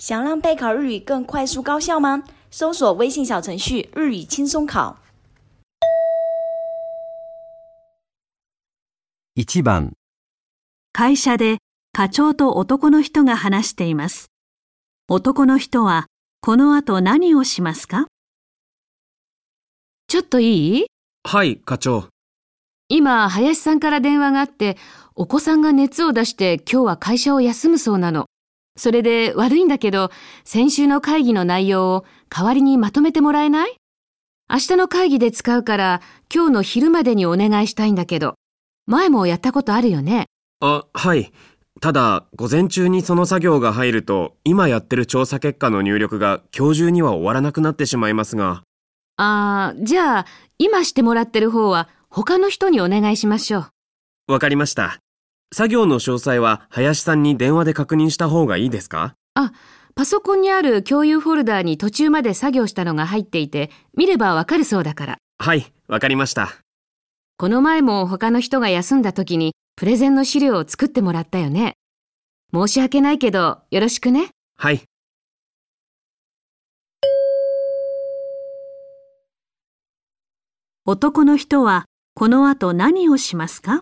想让备考日语更快速高效吗？搜索微信小程序“日语轻松考”。1番、会社で課長と男の人が話しています。男の人はこの後何をしますか？ちょっといい？はい、課長。今、林さんから電話があって、お子さんが熱を出して今日は会社を休むそうなの。それで悪いんだけど、先週の会議の内容を代わりにまとめてもらえない？明日の会議で使うから、今日の昼までにお願いしたいんだけど。前もやったことあるよね？あ、はい。ただ、午前中にその作業が入ると、今やってる調査結果の入力が今日中には終わらなくなってしまいますが。あー、じゃあ、今してもらってる方は他の人にお願いしましょう。わかりました。作業の詳細は林さんに電話で確認した方がいいですか？あ、パソコンにある共有フォルダーに途中まで作業したのが入っていて、見ればわかるそうだから。はい、わかりました。この前も他の人が休んだ時にプレゼンの資料を作ってもらったよね。申し訳ないけど、よろしくね。はい。男の人はこの後何をしますか？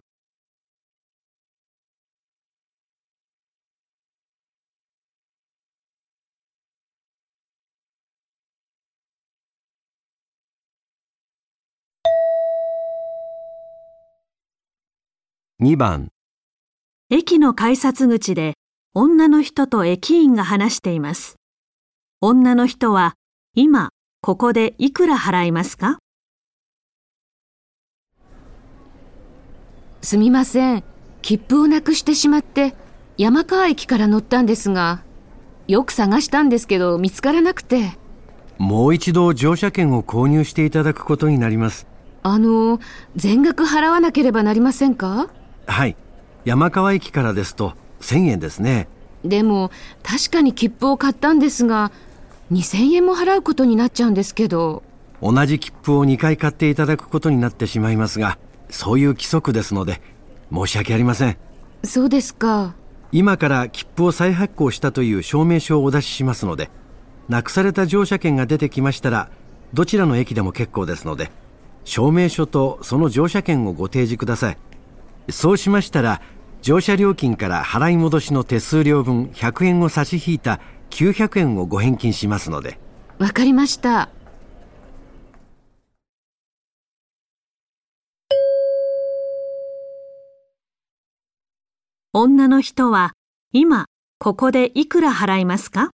2番、駅の改札口で女の人と駅員が話しています。女の人は今ここでいくら払いますか？すみません。切符をなくしてしまって、山川駅から乗ったんですが、よく探したんですけど見つからなくて。もう一度乗車券を購入していただくことになります。あの、全額払わなければなりませんか？はい。山川駅からですと1000円ですね。でも、確かに切符を買ったんですが、2000円も払うことになっちゃうんですけど。同じ切符を2回買っていただくことになってしまいますが、そういう規則ですので、申し訳ありません。そうですか。今から切符を再発行したという証明書をお出ししますので、なくされた乗車券が出てきましたら、どちらの駅でも結構ですので、証明書とその乗車券をご提示ください。そうしましたら、乗車料金から払い戻しの手数料分100円を差し引いた900円をご返金しますので。わかりました。女の人は今ここでいくら払いますか？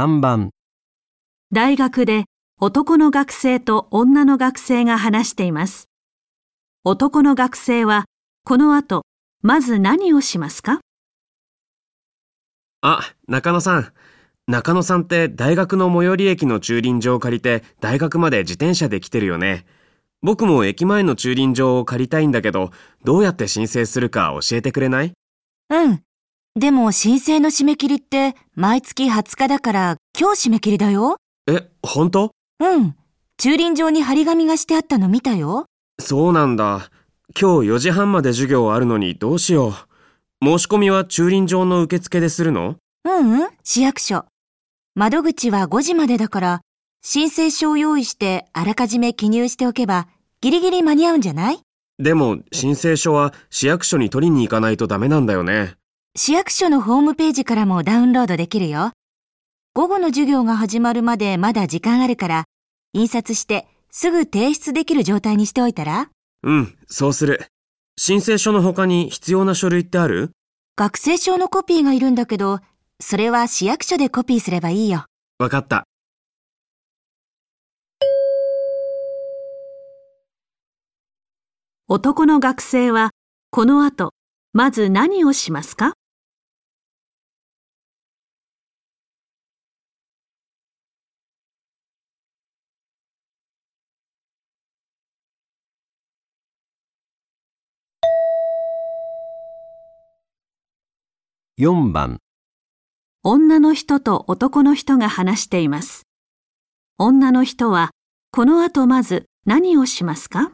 3番、大学で男の学生と女の学生が話しています。男の学生はこの後まず何をしますか？あ、中野さん。中野さんって大学の最寄り駅の駐輪場を借りて大学まで自転車で来てるよね。僕も駅前の駐輪場を借りたいんだけど、どうやって申請するか教えてくれない？うん。でも申請の締め切りって毎月20日だから今日締め切りだよ。え、本当？うん。駐輪場に張り紙がしてあったの見たよ。そうなんだ。今日4時半まで授業あるのにどうしよう。申し込みは駐輪場の受付でするの？うんうん、市役所。窓口は5時までだから、申請書を用意してあらかじめ記入しておけば、ギリギリ間に合うんじゃない？でも申請書は市役所に取りに行かないとダメなんだよね。市役所のホームページからもダウンロードできるよ。午後の授業が始まるまでまだ時間あるから、印刷してすぐ提出できる状態にしておいたら？うん、そうする。申請書の他に必要な書類ってある？学生証のコピーがいるんだけど、それは市役所でコピーすればいいよ。わかった。男の学生はこの後まず何をしますか？4番、女の人と男の人が話しています。女の人は、この後まず何をしますか？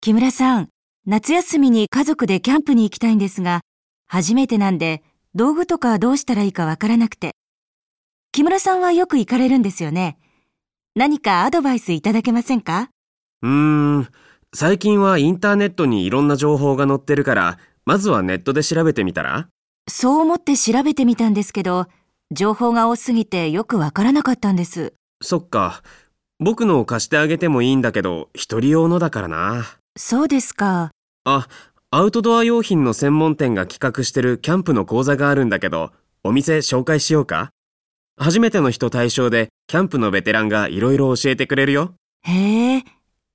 木村さん、夏休みに家族でキャンプに行きたいんですが、初めてなんで道具とかどうしたらいいかわからなくて。木村さんはよく行かれるんですよね。何かアドバイスいただけませんか？うーん、最近はインターネットにいろんな情報が載ってるから、まずはネットで調べてみたら？そう思って調べてみたんですけど、情報が多すぎてよくわからなかったんです。そっか。僕のを貸してあげてもいいんだけど、一人用のだからな。そうですか。あ、アウトドア用品の専門店が企画してるキャンプの講座があるんだけど、お店紹介しようか？初めての人対象で、キャンプのベテランがいろいろ教えてくれるよ。へえ。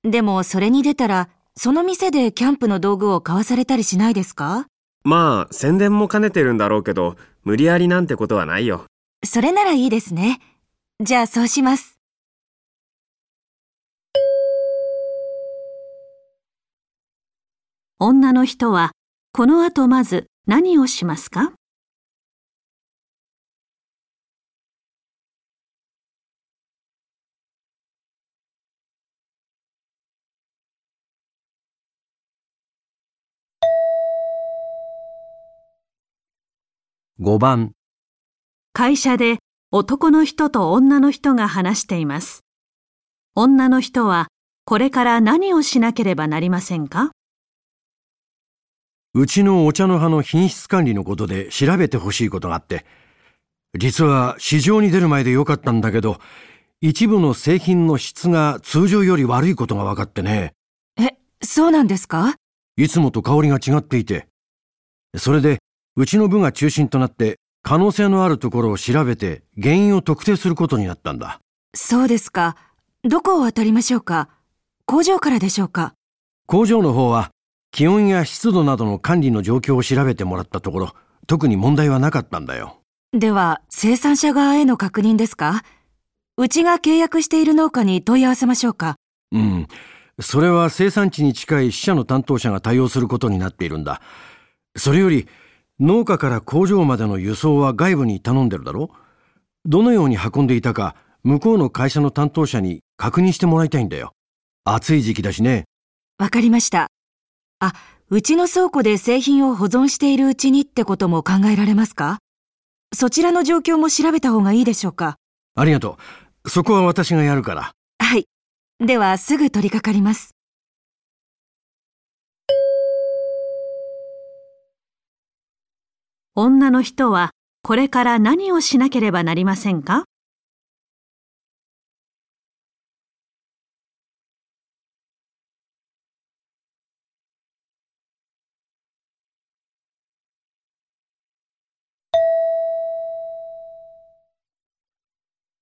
でもそれに出たら、その店でキャンプの道具を買わされたりしないですか？まあ、宣伝も兼ねてるんだろうけど、無理やりなんてことはないよ。それならいいですね。じゃあそうします。女の人は、この後まず何をしますか？5番、会社で男の人と女の人が話しています。女の人は、これから何をしなければなりませんか？うちのお茶の葉の品質管理のことで調べてほしいことがあって、実は市場に出る前でよかったんだけど、一部の製品の質が通常より悪いことが分かってね、え、そうなんですか？いつもと香りが違っていて、それでうちの部が中心となって可能性のあるところを調べて原因を特定することになったんだ。そうですか。どこを渡りましょうか？工場からでしょうか？工場の方は気温や湿度などの管理の状況を調べてもらったところ、特に問題はなかったんだよ。では、生産者側への確認ですか？うちが契約している農家に問い合わせましょうか？うん。それは生産地に近い支社の担当者が対応することになっているんだ。それより、農家から工場までの輸送は外部に頼んでるだろ？どのように運んでいたか、向こうの会社の担当者に確認してもらいたいんだよ。暑い時期だしね。わかりました。あ、うちの倉庫で製品を保存しているうちにってことも考えられますか？そちらの状況も調べた方がいいでしょうか？ありがとう。そこは私がやるから。はい。では、すぐ取り掛かります。女の人は、これから何をしなければなりませんか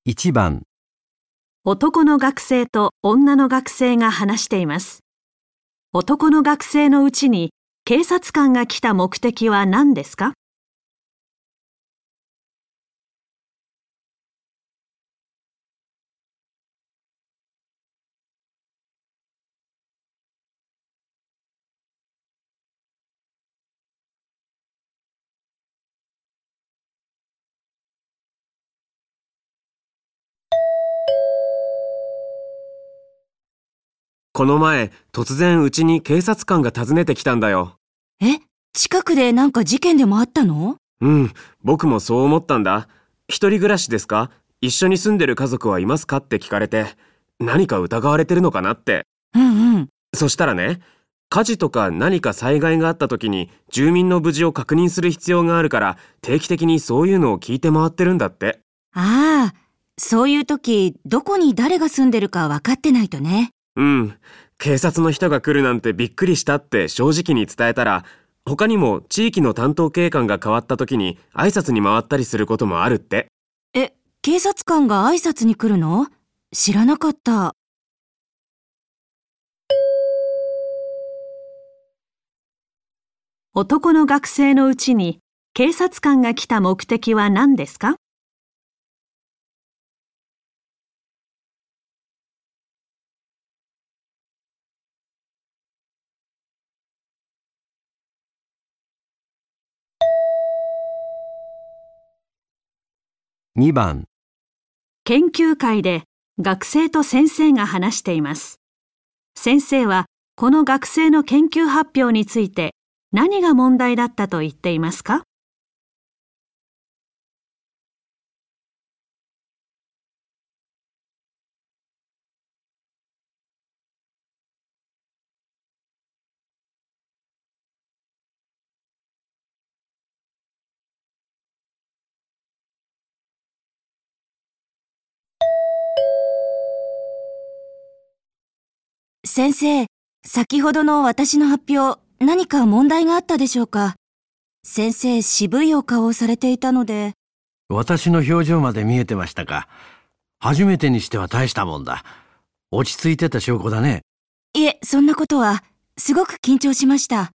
？1番、男の学生と女の学生が話しています。男の学生のうちに警察官が来た目的は何ですか？この前、突然うちに警察官が訪ねてきたんだよ。え？近くでなんか事件でもあったの？うん、僕もそう思ったんだ。一人暮らしですか？一緒に住んでる家族はいますか？って聞かれて、何か疑われてるのかなって。うんうん。そしたらね、火事とか何か災害があった時に住民の無事を確認する必要があるから定期的にそういうのを聞いて回ってるんだって。ああ、そういう時、どこに誰が住んでるか分かってないとね。うん。警察の人が来るなんてびっくりしたって正直に伝えたら、他にも地域の担当警官が変わった時に挨拶に回ったりすることもあるって。え、警察官が挨拶に来るの？知らなかった。男の学生のうちに警察官が来た目的は何ですか？2番研究会で学生と先生が話しています。先生はこの学生の研究発表について何が問題だったと言っていますか？先生、先ほどの私の発表、何か問題があったでしょうか？先生、渋いお顔をされていたので、私の表情まで見えてましたか？初めてにしては大したもんだ。落ち着いてた証拠だね。いえ、そんなことは、すごく緊張しました。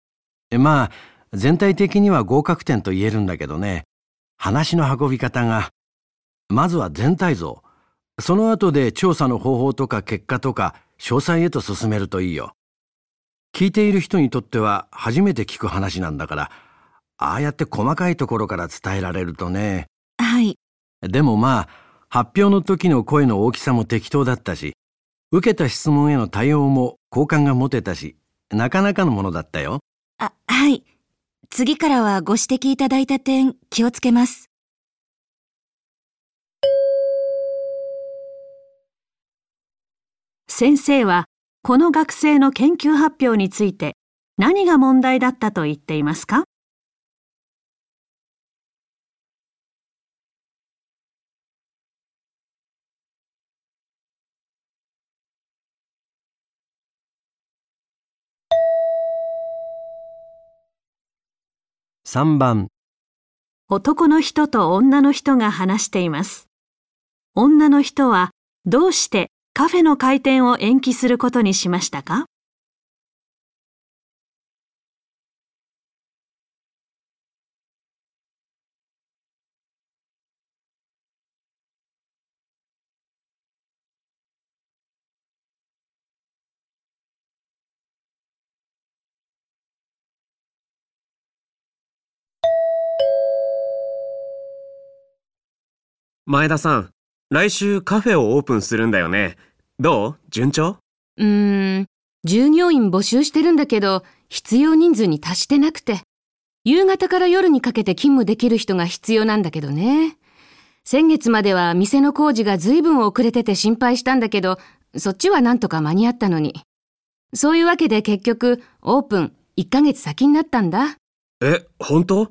えまあ、全体的には合格点と言えるんだけどね。話の運び方が。まずは全体像。その後で調査の方法とか結果とか詳細へと進めるといいよ。聞いている人にとっては初めて聞く話なんだから、ああやって細かいところから伝えられるとね。はい。でもまあ、発表の時の声の大きさも適当だったし、受けた質問への対応も好感が持てたし、なかなかのものだったよ。あ、はい。次からはご指摘いただいた点、気をつけます。先生はこの学生の研究発表について何が問題だったと言っていますか？3番、男の人と女の人が話しています。女の人はどうしてカフェの開店を延期することにしましたか？前田さん、来週カフェをオープンするんだよね。どう？順調？うーん、従業員募集してるんだけど、必要人数に達してなくて。夕方から夜にかけて勤務できる人が必要なんだけどね。先月までは店の工事が随分遅れてて心配したんだけど、そっちはなんとか間に合ったのに。そういうわけで結局、オープン1ヶ月先になったんだ。え、本当？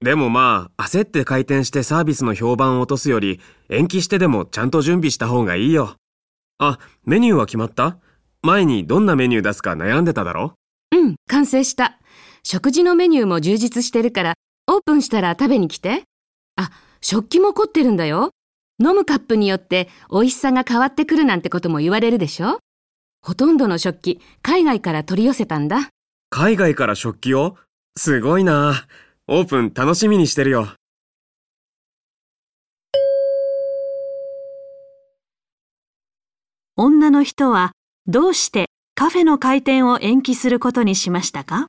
でもまあ、焦って開店してサービスの評判を落とすより、延期してでもちゃんと準備した方がいいよ。あ、メニューは決まった？前にどんなメニュー出すか悩んでただろ？うん、完成した。食事のメニューも充実してるから、オープンしたら食べに来て。あ、食器も凝ってるんだよ。飲むカップによって美味しさが変わってくるなんてことも言われるでしょ？ほとんどの食器、海外から取り寄せたんだ。海外から食器を？すごいな。オープン楽しみにしてるよ。女の人はどうしてカフェの開店を延期することにしましたか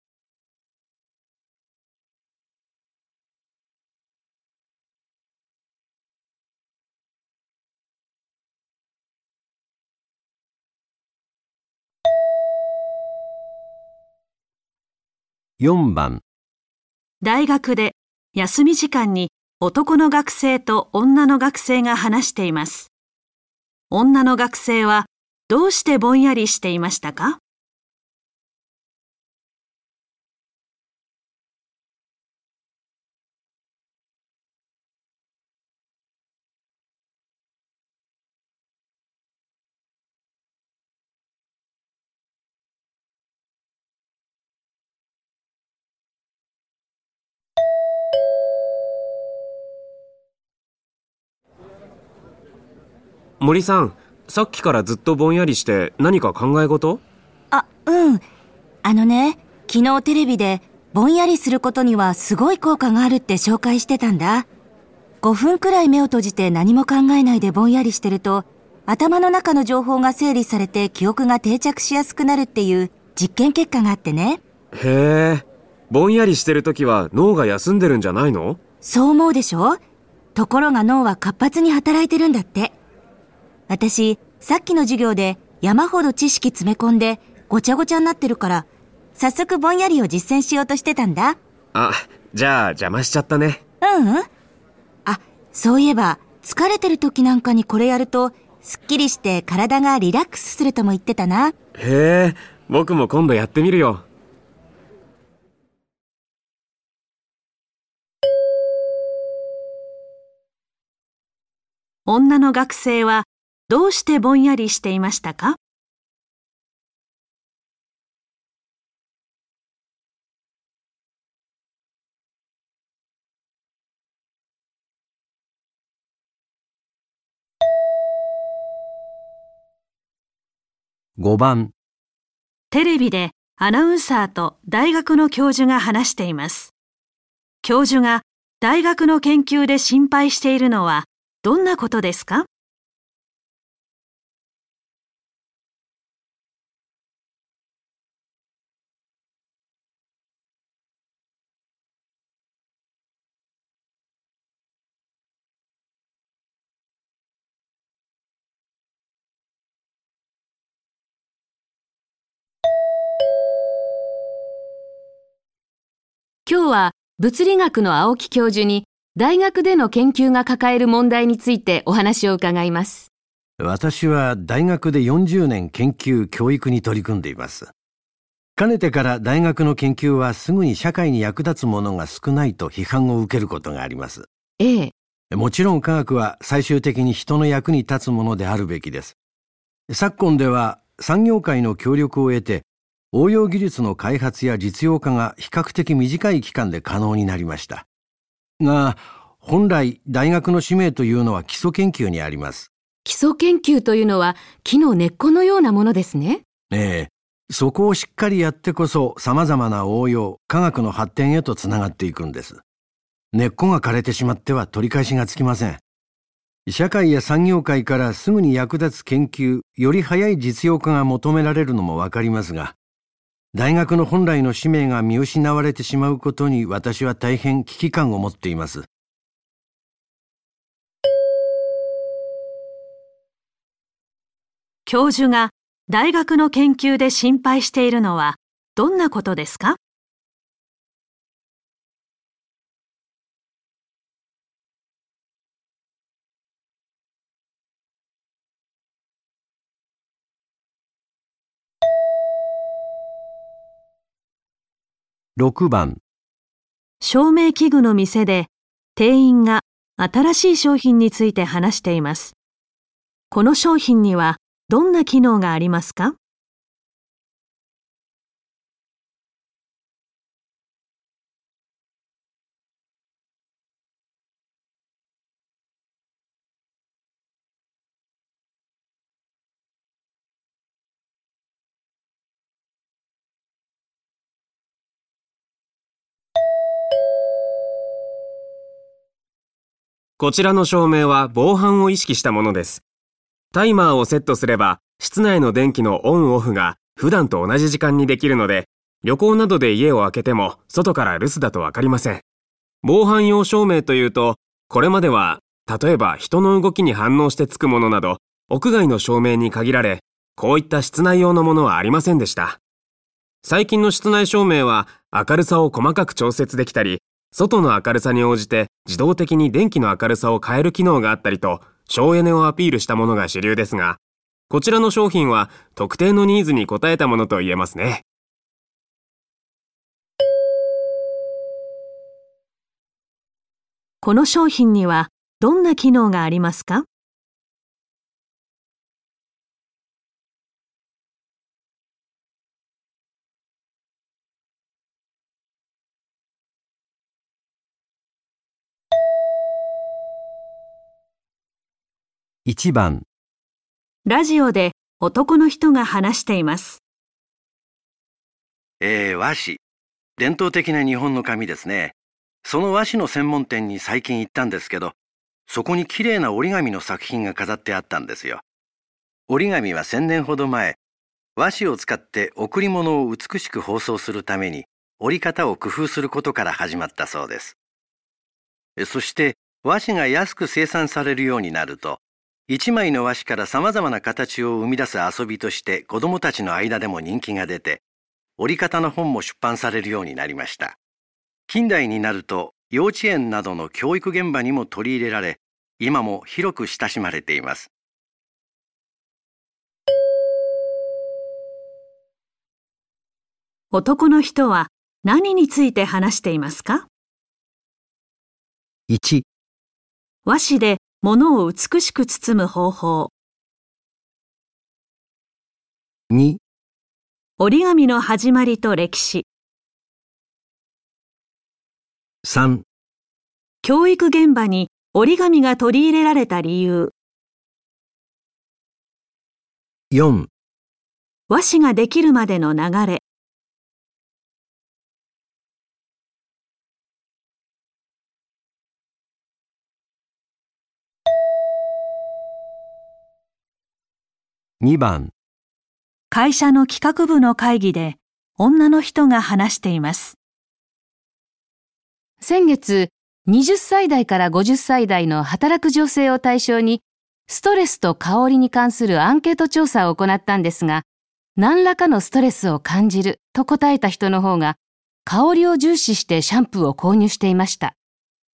？4番、大学で休み時間に男の学生と女の学生が話しています。女の学生はどうしてぼんやりしていましたか？森さん、さっきからずっとぼんやりして何か考え事？あ、うん。あのね、昨日テレビで、ぼんやりすることにはすごい効果があるって紹介してたんだ。5分くらい目を閉じて何も考えないでぼんやりしてると、頭の中の情報が整理されて記憶が定着しやすくなるっていう実験結果があってね。へえ。ぼんやりしてるときは脳が休んでるんじゃないの？そう思うでしょ？ところが脳は活発に働いてるんだって。私、さっきの授業で山ほど知識詰め込んでごちゃごちゃになってるから、早速ぼんやりを実践しようとしてたんだ。あ、じゃあ邪魔しちゃったね。ううん。あ、そういえば、疲れてる時なんかにこれやると、すっきりして体がリラックスするとも言ってたな。へえ、僕も今度やってみるよ。女の学生はどうしてぼんやりしていましたか？5番テレビでアナウンサーと大学の教授が話しています。教授が大学の研究で心配しているのはどんなことですか？日は物理学の青木教授に大学での研究が抱える問題についてお話を伺います。私は大学で40年研究教育に取り組んでいます。かねてから大学の研究はすぐに社会に役立つものが少ないと批判を受けることがあります。ええ。もちろん科学は最終的に人の役に立つものであるべきです。昨今では産業界の協力を得て応用技術の開発や実用化が比較的短い期間で可能になりました。が、本来大学の使命というのは基礎研究にあります。基礎研究というのは木の根っこのようなものですね。ええ。そこをしっかりやってこそ様々な応用、科学の発展へとつながっていくんです。根っこが枯れてしまっては取り返しがつきません。社会や産業界からすぐに役立つ研究、より早い実用化が求められるのもわかりますが、大学の本来の使命が見失われてしまうことに私は大変危機感を持っています。教授が大学の研究で心配しているのはどんなことですか？6番照明器具の店で店員が新しい商品について話しています。この商品にはどんな機能がありますか？こちらの照明は防犯を意識したものです。タイマーをセットすれば、室内の電気のオンオフが普段と同じ時間にできるので、旅行などで家を開けても外から留守だとわかりません。防犯用照明というと、これまでは、例えば人の動きに反応してつくものなど、屋外の照明に限られ、こういった室内用のものはありませんでした。最近の室内照明は明るさを細かく調節できたり、外の明るさに応じて自動的に電気の明るさを変える機能があったりと、省エネをアピールしたものが主流ですが、こちらの商品は特定のニーズに応えたものと言えますね。この商品にはどんな機能がありますか？1番ラジオで男の人が話しています。えー、和紙。伝統的な日本の紙ですね。その和紙の専門店に最近行ったんですけど、そこに綺麗な折り紙の作品が飾ってあったんですよ。折り紙は1000年ほど前、和紙を使って贈り物を美しく包装するために折り方を工夫することから始まったそうです。そして和紙が安く生産されるようになると一枚の和紙から様々な形を生み出す遊びとして子供たちの間でも人気が出て折り方の本も出版されるようになりました。近代になると幼稚園などの教育現場にも取り入れられ今も広く親しまれています。男の人は何について話していますか？1和紙で物を美しく包む方法。2折り紙の始まりと歴史。3教育現場に折り紙が取り入れられた理由。4和紙ができるまでの流れ。2番会社の企画部の会議で女の人が話しています。先月、20歳代から50歳代の働く女性を対象に、ストレスと香りに関するアンケート調査を行ったんですが、何らかのストレスを感じると答えた人の方が、香りを重視してシャンプーを購入していました。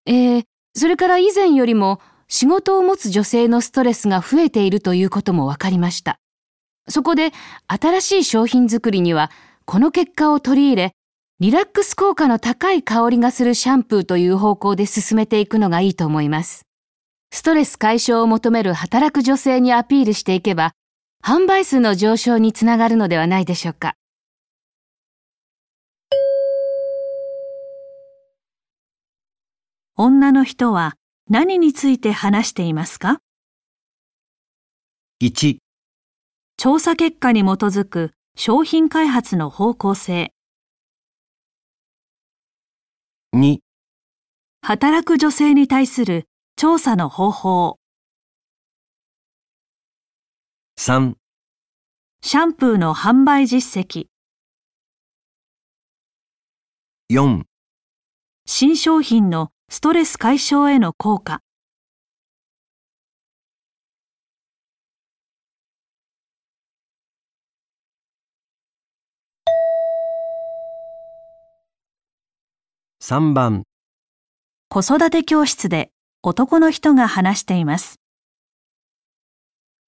えー、それから以前よりも仕事を持つ女性のストレスが増えているということも分かりました。そこで新しい商品作りにはこの結果を取り入れ、リラックス効果の高い香りがするシャンプーという方向で進めていくのがいいと思います。ストレス解消を求める働く女性にアピールしていけば、販売数の上昇につながるのではないでしょうか。女の人は何について話していますか？1調査結果に基づく商品開発の方向性。2働く女性に対する調査の方法。3シャンプーの販売実績。4新商品のストレス解消への効果。3番子育て教室で男の人が話しています。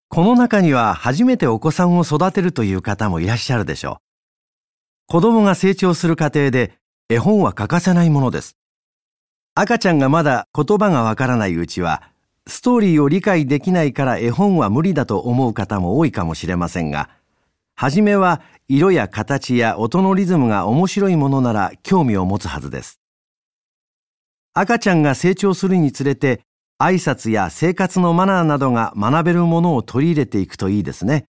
この中には初めてお子さんを育てるという方もいらっしゃるでしょう。子供が成長する過程で絵本は欠かせないものです。赤ちゃんがまだ言葉がわからないうちは、ストーリーを理解できないから絵本は無理だと思う方も多いかもしれませんが、はじめは色や形や音のリズムが面白いものなら興味を持つはずです。赤ちゃんが成長するにつれて挨拶や生活のマナーなどが学べるものを取り入れていくといいですね。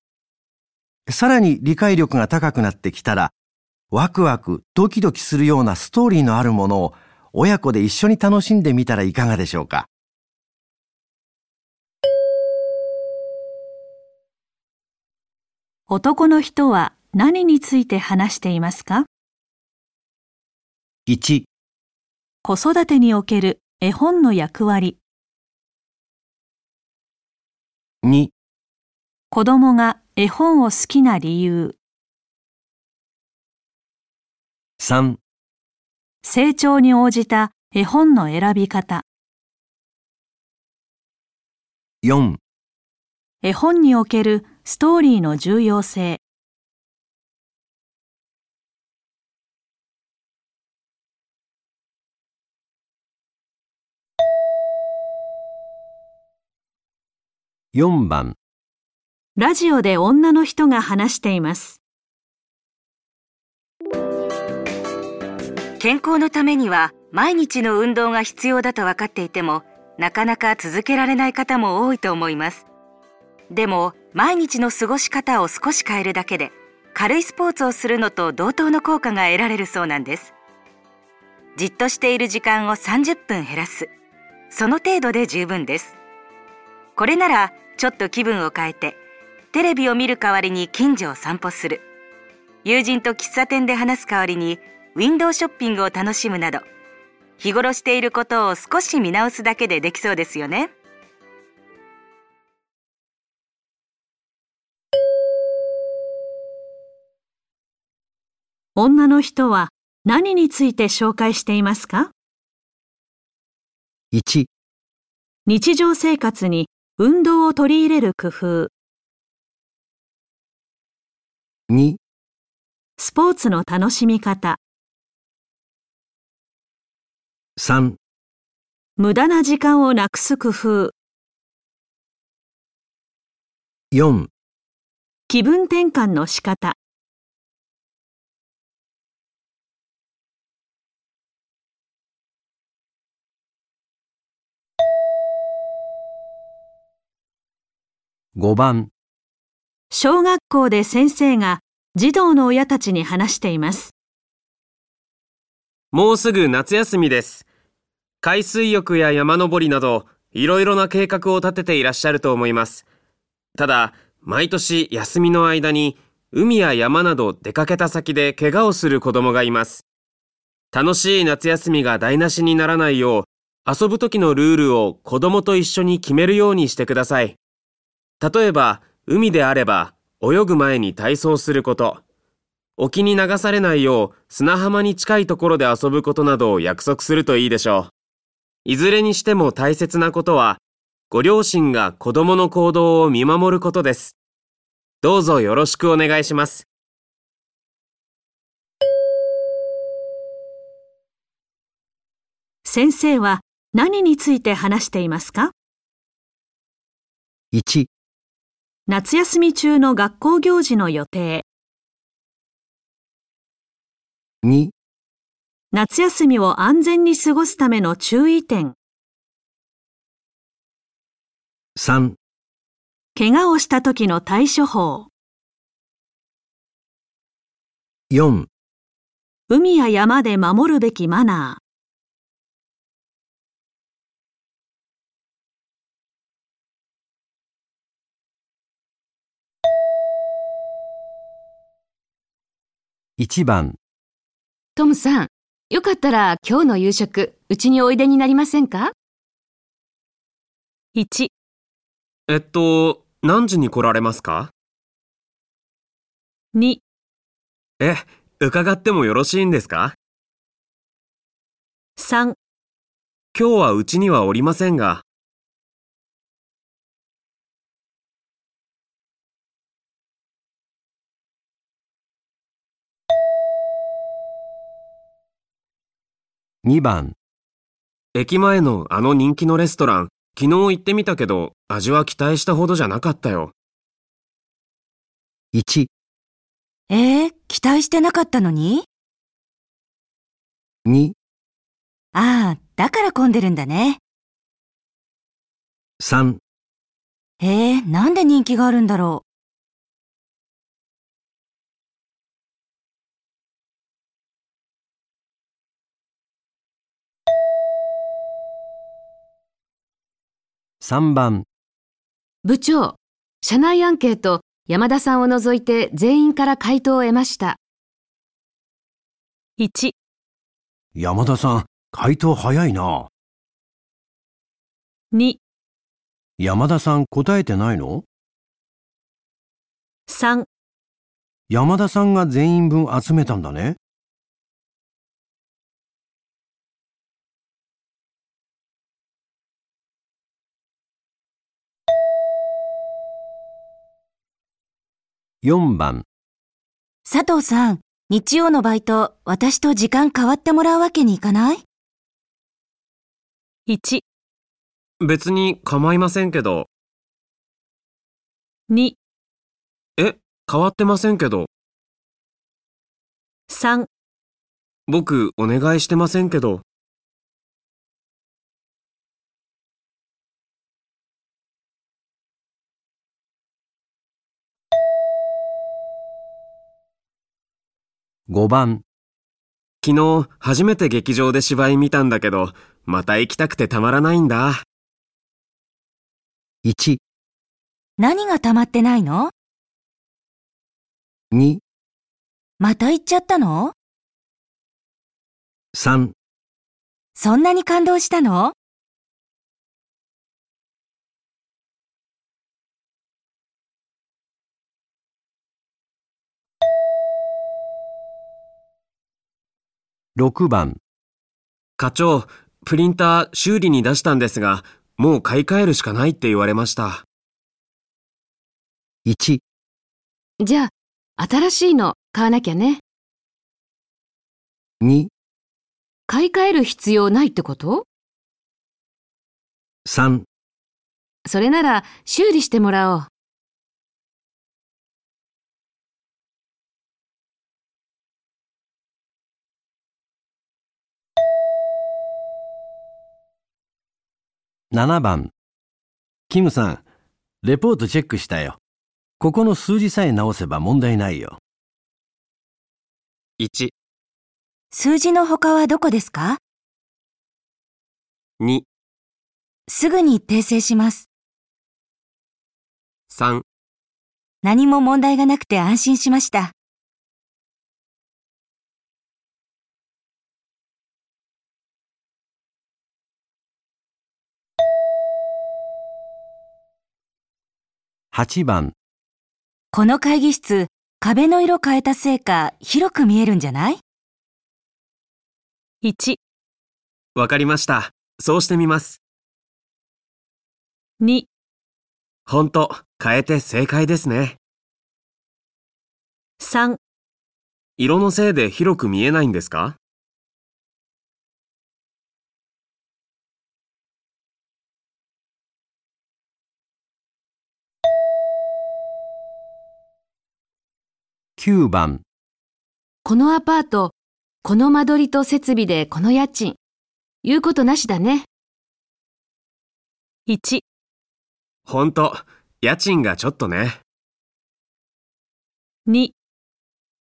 さらに理解力が高くなってきたら、ワクワク、ドキドキするようなストーリーのあるものを親子で一緒に楽しんでみたらいかがでしょうか？男の人は何について話していますか？1、子育てにおける絵本の役割。2、子供が絵本を好きな理由。3、成長に応じた絵本の選び方。4、絵本におけるストーリーの重要性。4番、ラジオで女の人が話しています。健康のためには毎日の運動が必要だと分かっていてもなかなか続けられない方も多いと思います。でも毎日の過ごし方を少し変えるだけで軽いスポーツをするのと同等の効果が得られるそうなんです。じっとしている時間を30分減らす。その程度で十分です。これならちょっと気分を変えてテレビを見る代わりに近所を散歩する。友人と喫茶店で話す代わりにウィンドウショッピングを楽しむなど日頃していることを少し見直すだけでできそうですよね。女の人は何について紹介していますか？1、日常生活に運動を取り入れる工夫、2、スポーツの楽しみ方、3、無駄な時間をなくす工夫、4、気分転換の仕方、5番、小学校で先生が児童の親たちに話しています。もうすぐ夏休みです。海水浴や山登りなど、いろいろな計画を立てていらっしゃると思います。ただ、毎年休みの間に、海や山など出かけた先で怪我をする子供がいます。楽しい夏休みが台無しにならないよう、遊ぶ時のルールを子供と一緒に決めるようにしてください。例えば、海であれば、泳ぐ前に体操すること。沖に流されないよう砂浜に近いところで遊ぶことなどを約束するといいでしょう。いずれにしても大切なことは、ご両親が子供の行動を見守ることです。どうぞよろしくお願いします。先生は何について話していますか？1、夏休み中の学校行事の予定、2、夏休みを安全に過ごすための注意点、3、怪我をした時の対処法、4、海や山で守るべきマナー、1番、トムさん、よかったら今日の夕食、うちにおいでになりませんか？1、えっと、何時に来られますか？2、え、伺ってもよろしいんですか？3、今日はうちにはおりませんが、2番、駅前のあの人気のレストラン、昨日行ってみたけど、味は期待したほどじゃなかったよ。1、えー、期待してなかったのに？2、ああ、だから混んでるんだね。3、へえ、なんで人気があるんだろ3番、部長、社内アンケート、山田さんを除いて全員から回答を得ました。1、山田さん、回答早いな。2、山田さん答えてないの？3、山田さんが全員分集めたんだね。4番、う。佐藤さん、日曜のバイト、私と時間変わってもらうわけにいかない？1、別に構いませんけど、2、え、変わってませんけど、3、僕お願いしてませんけど、5番、昨日初めて劇場で芝居見たんだけど、また行きたくてたまらないんだ。1、何が溜まってないの？2、また行っちゃったの？3、そんなに感動したの？6番課長、プリンター修理に出したんですが、もう買い替えるしかないって言われました。1じゃあ、新しいの買わなきゃね。2買い替える必要ないってこと？3それなら修理してもらおう。7番。キムさんレポートチェックしたよ。ここの数字さえ直せば問題ないよ。1、数字の他はどこですか？2、すぐに訂正します。3、何も問題がなくて安心しました。8番この会議室、壁の色変えたせいか広く見えるんじゃない ?1、わかりました。そうしてみます。2、ほんと、変えて正解ですね。3、色のせいで広く見えないんですか？9番このアパート、この間取りと設備でこの家賃。言うことなしだね。1、ほんと、家賃がちょっとね。2、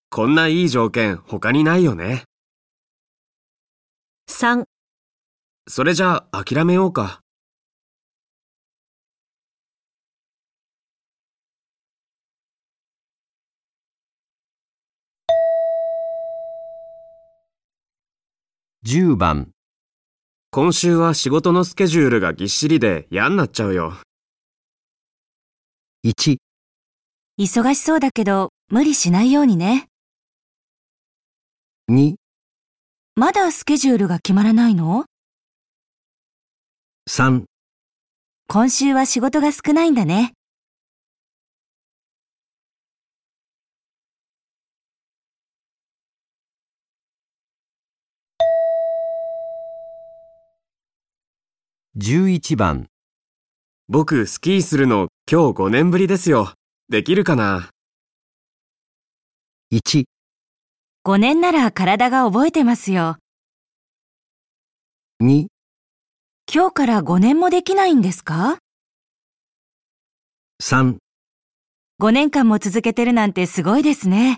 こんないい条件他にないよね。3それじゃあ諦めようか。10番今週は仕事のスケジュールがぎっしりで嫌になっちゃうよ。1忙しそうだけど無理しないようにね。2まだスケジュールが決まらないの？3今週は仕事が少ないんだね。11番僕スキーするの今日5年ぶりですよ。できるかな？1 5年なら体が覚えてますよ。2今日から5年もできないんですか？3 ?5 年間も続けてるなんてすごいですね。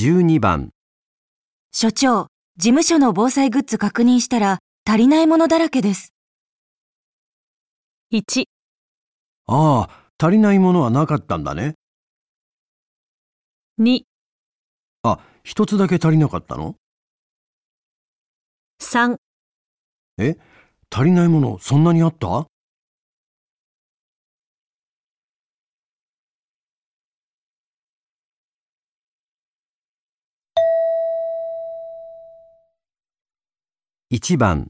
12番。所長、事務所の防災グッズ確認したら足りないものだらけです。1、ああ足りないものはなかったんだね。2、あ一つだけ足りなかったの？3え足りないものそんなにあった？1番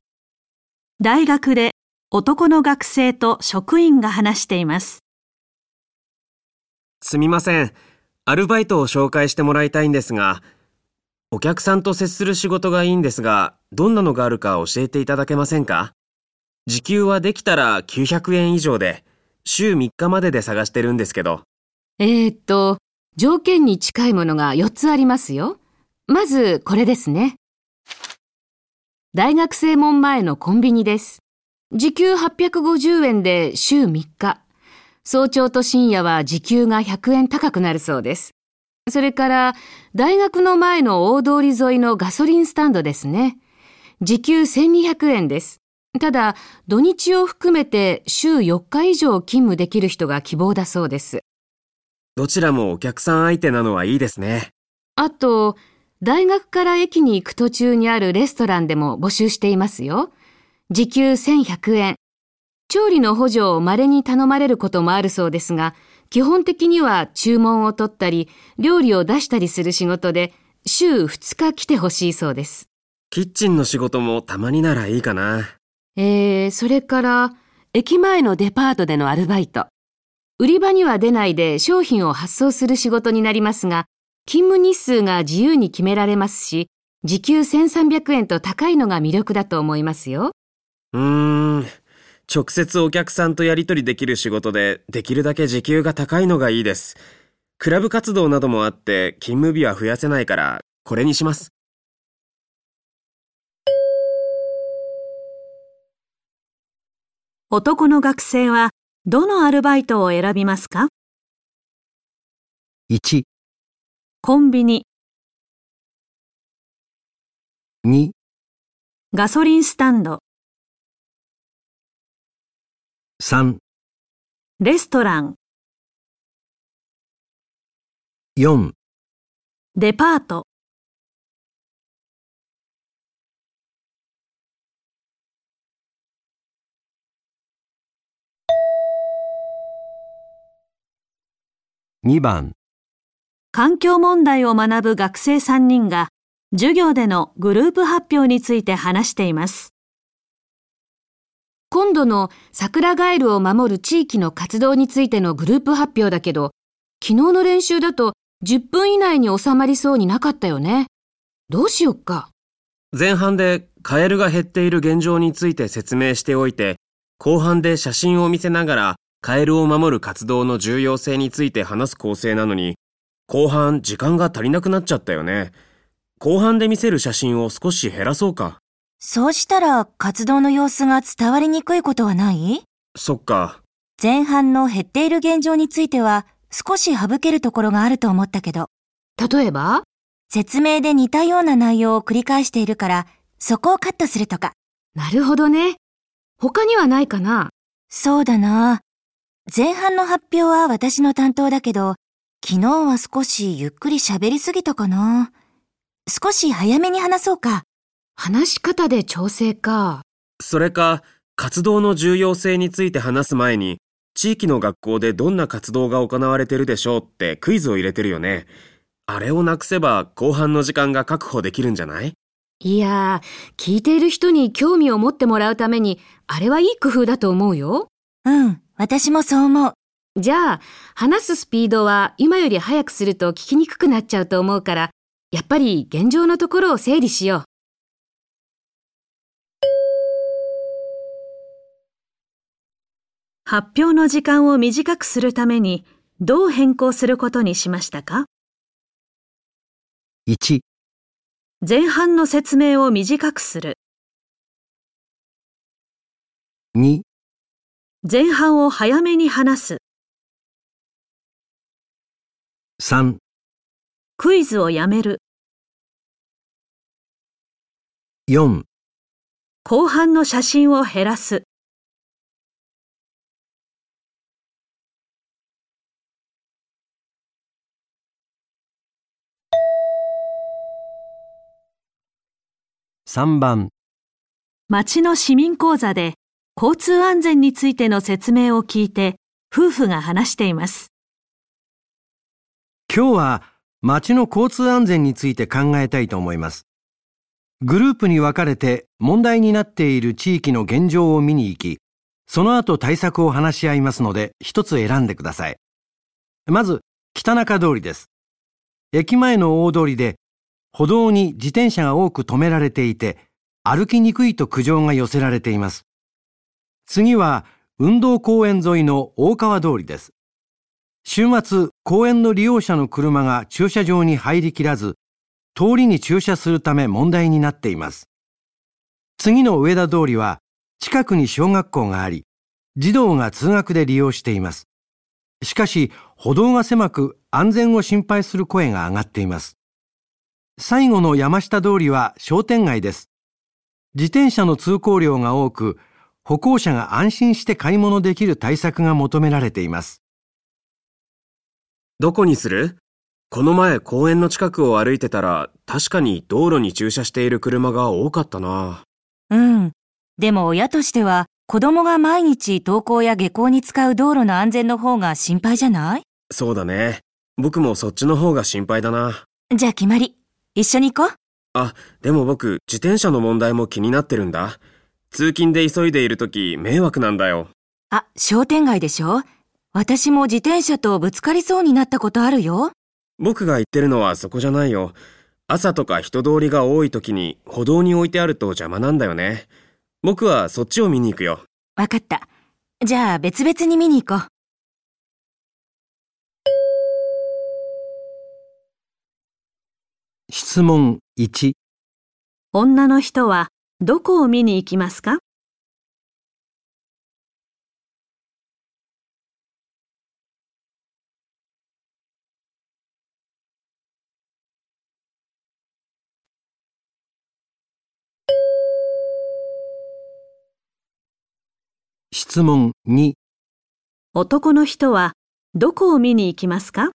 大学で男の学生と職員が話しています。すみません。アルバイトを紹介してもらいたいんですが、お客さんと接する仕事がいいんですが、どんなのがあるか教えていただけませんか？時給はできたら900円以上で、週3日までで探してるんですけど。えー、っと、条件に近いものが4つありますよ。まず、これですね。大学生門前のコンビニです。時給850円で週3日。早朝と深夜は時給が100円高くなるそうです。それから、大学の前の大通り沿いのガソリンスタンドですね。時給1200円です。ただ、土日を含めて週4日以上勤務できる人が希望だそうです。どちらもお客さん相手なのはいいですね。あと、大学から駅に行く途中にあるレストランでも募集していますよ。時給1100円。調理の補助を稀に頼まれることもあるそうですが、基本的には注文を取ったり、料理を出したりする仕事で、週2日来てほしいそうです。キッチンの仕事もたまにならいいかな。えー、それから、駅前のデパートでのアルバイト。売り場には出ないで商品を発送する仕事になりますが、勤務日数が自由に決められますし、時給1300円と高いのが魅力だと思いますよ。うーん。直接お客さんとやり取りできる仕事で、できるだけ時給が高いのがいいです。クラブ活動などもあって、勤務日は増やせないから、これにします。男の学生はどのアルバイトを選びますか？1、コンビニ、2、ガソリンスタンド、3、レストラン、4デパート、2番環境問題を学ぶ学生3人が授業でのグループ発表について話しています。今度の桜ガエルを守る地域の活動についてのグループ発表だけど、昨日の練習だと10分以内に収まりそうになかったよね。どうしよっか。前半でカエルが減っている現状について説明しておいて、後半で写真を見せながらカエルを守る活動の重要性について話す構成なのに、後半時間が足りなくなっちゃったよね。後半で見せる写真を少し減らそうか。そうしたら活動の様子が伝わりにくいことはない？そっか。前半の減っている現状については少し省けるところがあると思ったけど、例えば？説明で似たような内容を繰り返しているから、そこをカットするとか。なるほどね。他にはないかな？そうだな。前半の発表は私の担当だけど、昨日は少しゆっくり喋りすぎたかな。少し早めに話そうか。話し方で調整か。それか、活動の重要性について話す前に、地域の学校でどんな活動が行われてるでしょうってクイズを入れてるよね。あれをなくせば後半の時間が確保できるんじゃない？いやー、聞いている人に興味を持ってもらうために、あれはいい工夫だと思うよ。うん、私もそう思う。じゃあ、話すスピードは今より速くすると聞きにくくなっちゃうと思うから、やっぱり現状のところを整理しよう。発表の時間を短くするためにどう変更することにしましたか？1、前半の説明を短くする。2、前半を早めに話す。3、クイズをやめる。4後半の写真を減らす。3番町の市民講座で交通安全についての説明を聞いて夫婦が話しています。今日は街の交通安全について考えたいと思います。グループに分かれて問題になっている地域の現状を見に行き、その後対策を話し合いますので一つ選んでください。まず、北中通りです。駅前の大通りで歩道に自転車が多く止められていて、歩きにくいと苦情が寄せられています。次は、運動公園沿いの大川通りです。週末、公園の利用者の車が駐車場に入りきらず、通りに駐車するため問題になっています。次の上田通りは、近くに小学校があり、児童が通学で利用しています。しかし、歩道が狭く安全を心配する声が上がっています。最後の山下通りは商店街です。自転車の通行量が多く、歩行者が安心して買い物できる対策が求められています。どこにする？この前公園の近くを歩いてたら、確かに道路に駐車している車が多かったな。うん。でも親としては、子供が毎日登校や下校に使う道路の安全の方が心配じゃない？そうだね。僕もそっちの方が心配だな。じゃあ決まり。一緒に行こう。あ、でも僕、自転車の問題も気になってるんだ。通勤で急いでいるとき、迷惑なんだよ。あ、商店街でしょ？私も自転車とぶつかりそうになったことあるよ。僕が言ってるのはそこじゃないよ。朝とか人通りが多い時に歩道に置いてあると邪魔なんだよね。僕はそっちを見に行くよ。わかった。じゃあ別々に見に行こう。質問1、女の人はどこを見に行きますか？質問2、男の人はどこを見に行きますか？